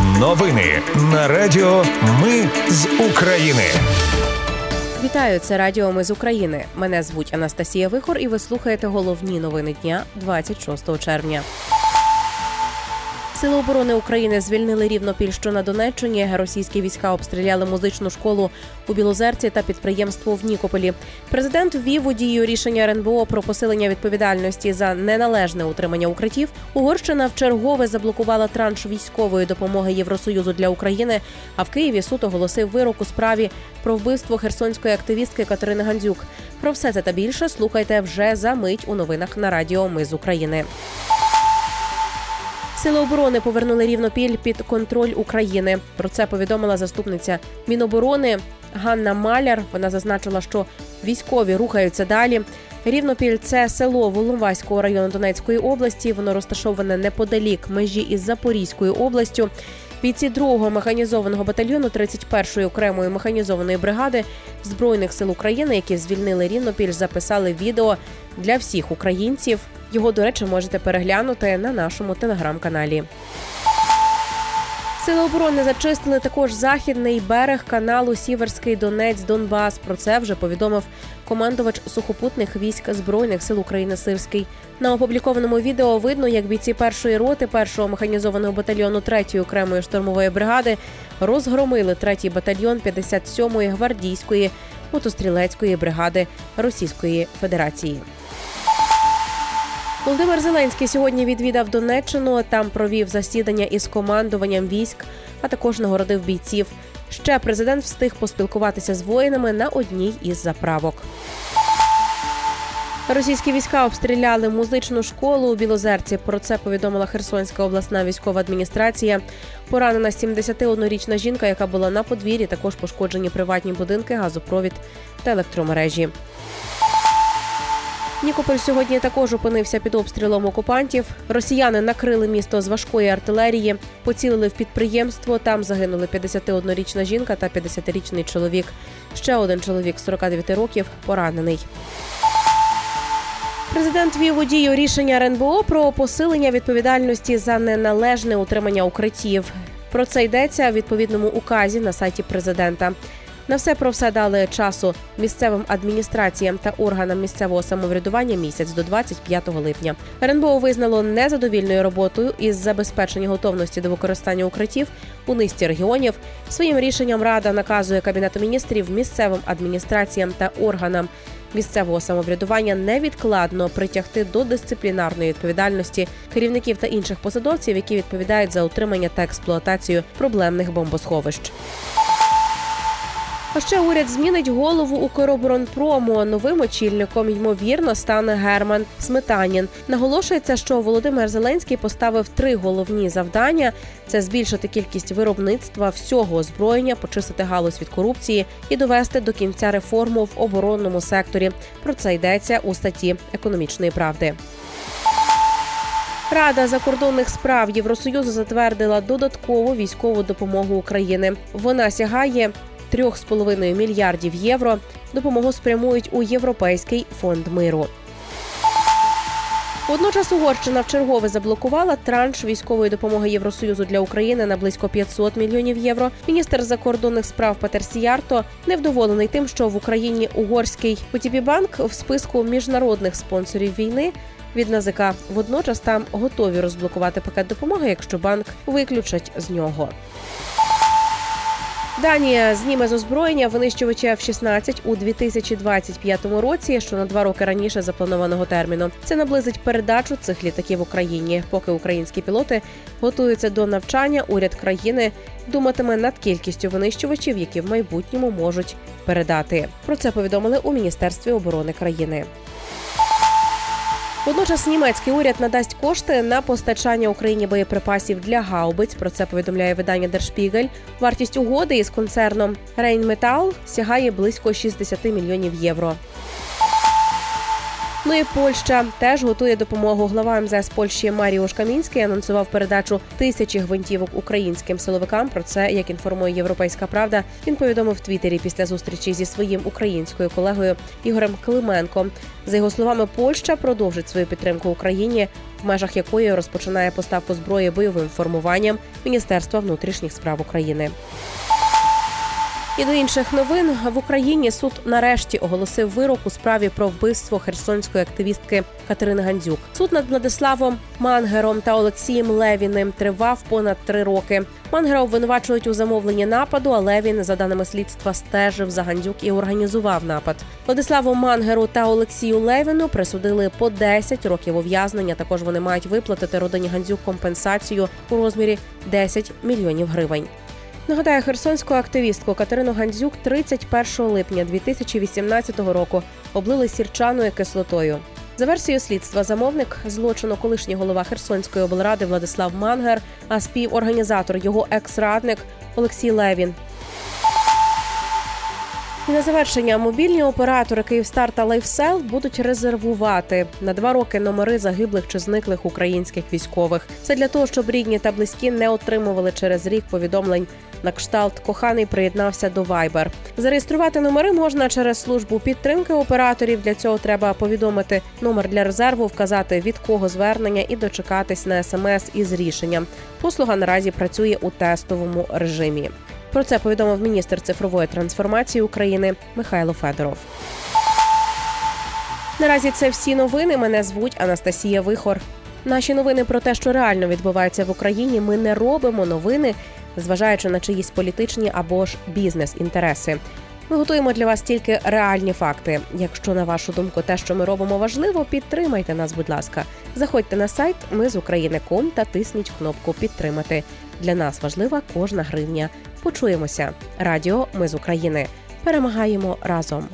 Новини на Радіо Ми з України. Вітаю, це Радіо Ми з України. Мене звуть Анастасія Вихор, і ви слухаєте головні новини дня 26 червня. Сили оборони України звільнили Рівнопіль, що на Донеччині. Російські війська обстріляли музичну школу у Білозерці та підприємство в Нікополі. Президент ввів у дію рішення РНБО про посилення відповідальності за неналежне утримання укриттів. Угорщина вчергове заблокувала транш військової допомоги Євросоюзу для України. А в Києві суд оголосив вирок у справі про вбивство херсонської активістки Катерини Гандзюк. Про все це та більше слухайте вже за мить у новинах на Радіо Ми з України. Сили оборони повернули рівнопіль під контроль України. Про це повідомила заступниця Міноборони Ганна Маляр. Вона зазначила, що військові рухаються далі. Рівнопіль це село Волноваського району Донецької області. Воно розташоване неподалік межі із Запорізькою областю. Бійці 2-го механізованого батальйону 31-ї окремої механізованої бригади збройних сил України, які звільнили Рівнопіль, записали відео для всіх українців. Його, до речі, можете переглянути на нашому телеграм-каналі. Сили оборони зачистили також західний берег каналу Сіверський Донець Донбас. Про це вже повідомив командувач сухопутних військ збройних сил України Сирський. На опублікованому відео видно, як бійці першої роти першого механізованого батальйону 3-ї окремої штурмової бригади розгромили третій батальйон 57-ї гвардійської мотострілецької бригади Російської Федерації. Володимир Зеленський сьогодні відвідав Донеччину. Там провів засідання із командуванням військ, а також нагородив бійців. Ще президент встиг поспілкуватися з воїнами на одній із заправок. Російські війська обстріляли музичну школу у Білозерці. Про це повідомила Херсонська обласна військова адміністрація. Поранена 71-річна жінка, яка була на подвір'ї, також пошкоджені приватні будинки, газопровід та електромережі. Нікополь сьогодні також опинився під обстрілом окупантів. Росіяни накрили місто з важкої артилерії, поцілили в підприємство. Там загинули 51-річна жінка та 50-річний чоловік. Ще один чоловік 49 років поранений. Президент вів у дію рішення РНБО про посилення відповідальності за неналежне утримання укриттів. Про це йдеться в відповідному указі на сайті президента. На все про все дали часу місцевим адміністраціям та органам місцевого самоврядування місяць до 25 липня. РНБО визнало незадовільною роботою із забезпечення готовності до використання укриттів у низці регіонів. Своїм рішенням рада наказує кабінету міністрів місцевим адміністраціям та органам. Місцевого самоврядування невідкладно притягти до дисциплінарної відповідальності керівників та інших посадовців, які відповідають за утримання та експлуатацію проблемних бомбосховищ. А ще уряд змінить голову Укроборонпрому. Новим очільником ймовірно стане Герман Сметанін. Наголошується, що Володимир Зеленський поставив три головні завдання: це збільшити кількість виробництва всього озброєння, почистити галузь від корупції і довести до кінця реформу в оборонному секторі. Про це йдеться у статті економічної правди. Рада закордонних справ Євросоюзу затвердила додаткову військову допомогу України. Вона сягає 3,5 мільярдів євро. Допомогу спрямують у Європейський фонд миру. Водночас Угорщина вчергове заблокувала транш військової допомоги Євросоюзу для України на близько 500 мільйонів євро. Міністр закордонних справ Петер Сіярто невдоволений тим, що в Україні угорський банк в списку міжнародних спонсорів війни від НАЗК. Водночас там готові розблокувати пакет допомоги, якщо банк виключать з нього. Данія зніме з озброєння винищувача F-16 у 2025 році, що на два роки раніше запланованого терміну. Це наблизить передачу цих літаків Україні. Поки українські пілоти готуються до навчання, уряд країни думатиме над кількістю винищувачів, які в майбутньому можуть передати. Про це повідомили у міністерстві оборони країни. Водночас німецький уряд надасть кошти на постачання Україні боєприпасів для гаубиць. Про це повідомляє видання Der Spiegel. Вартість угоди із концерном Рейнметал сягає близько 60 мільйонів євро. Ну і Польща теж готує допомогу. Глава МЗС Польщі Маріуш Камінський анонсував передачу тисячі гвинтівок українським силовикам. Про це як інформує Європейська Правда. Він повідомив в Твіттері після зустрічі зі своїм українською колегою Ігорем Клименко. За його словами, Польща продовжить свою підтримку Україні в межах якої розпочинає поставку зброї бойовим формуванням Міністерства внутрішніх справ України. І до інших новин в Україні суд нарешті оголосив вирок у справі про вбивство херсонської активістки Катерини Гандзюк. Суд над Владиславом Мангером та Олексієм Левіним тривав понад три роки. Мангера обвинувачують у замовленні нападу, а Левін, за даними слідства, стежив за Гандзюк і організував напад. Владиславу Мангеру та Олексію Левіну присудили по 10 років ув'язнення. Також вони мають виплатити родині Гандзюк компенсацію у розмірі 10 мільйонів гривень. Нагадаю, херсонську активістку Катерину Гандзюк 31 липня 2018 року облили сірчаною кислотою. За версією слідства, замовник злочину колишній голова Херсонської облради Владислав Мангер, а співорганізатор його екс-радник Олексій Левін. І на завершення мобільні оператори Київстар та lifecell будуть резервувати на два роки номери загиблих чи зниклих українських військових. Це для того, щоб рідні та близькі не отримували через рік повідомлень на кшталт коханий приєднався до Viber. Зареєструвати номери можна через службу підтримки операторів. Для цього треба повідомити номер для резерву, вказати від кого звернення і дочекатись на смс із рішенням. Послуга наразі працює у тестовому режимі. Про це повідомив міністр цифрової трансформації України Михайло Федоров. Наразі це всі новини. Мене звуть Анастасія Вихор. Наші новини про те, що реально відбувається в Україні. Ми не робимо новини, зважаючи на чиїсь політичні або ж бізнес-інтереси. Ми готуємо для вас тільки реальні факти. Якщо на вашу думку те, що ми робимо, важливо, підтримайте нас, будь ласка. Заходьте на сайт Ми з України.ком та тисніть кнопку Підтримати. Для нас важлива кожна гривня. Почуємося. Радіо Ми з України. Перемагаємо разом.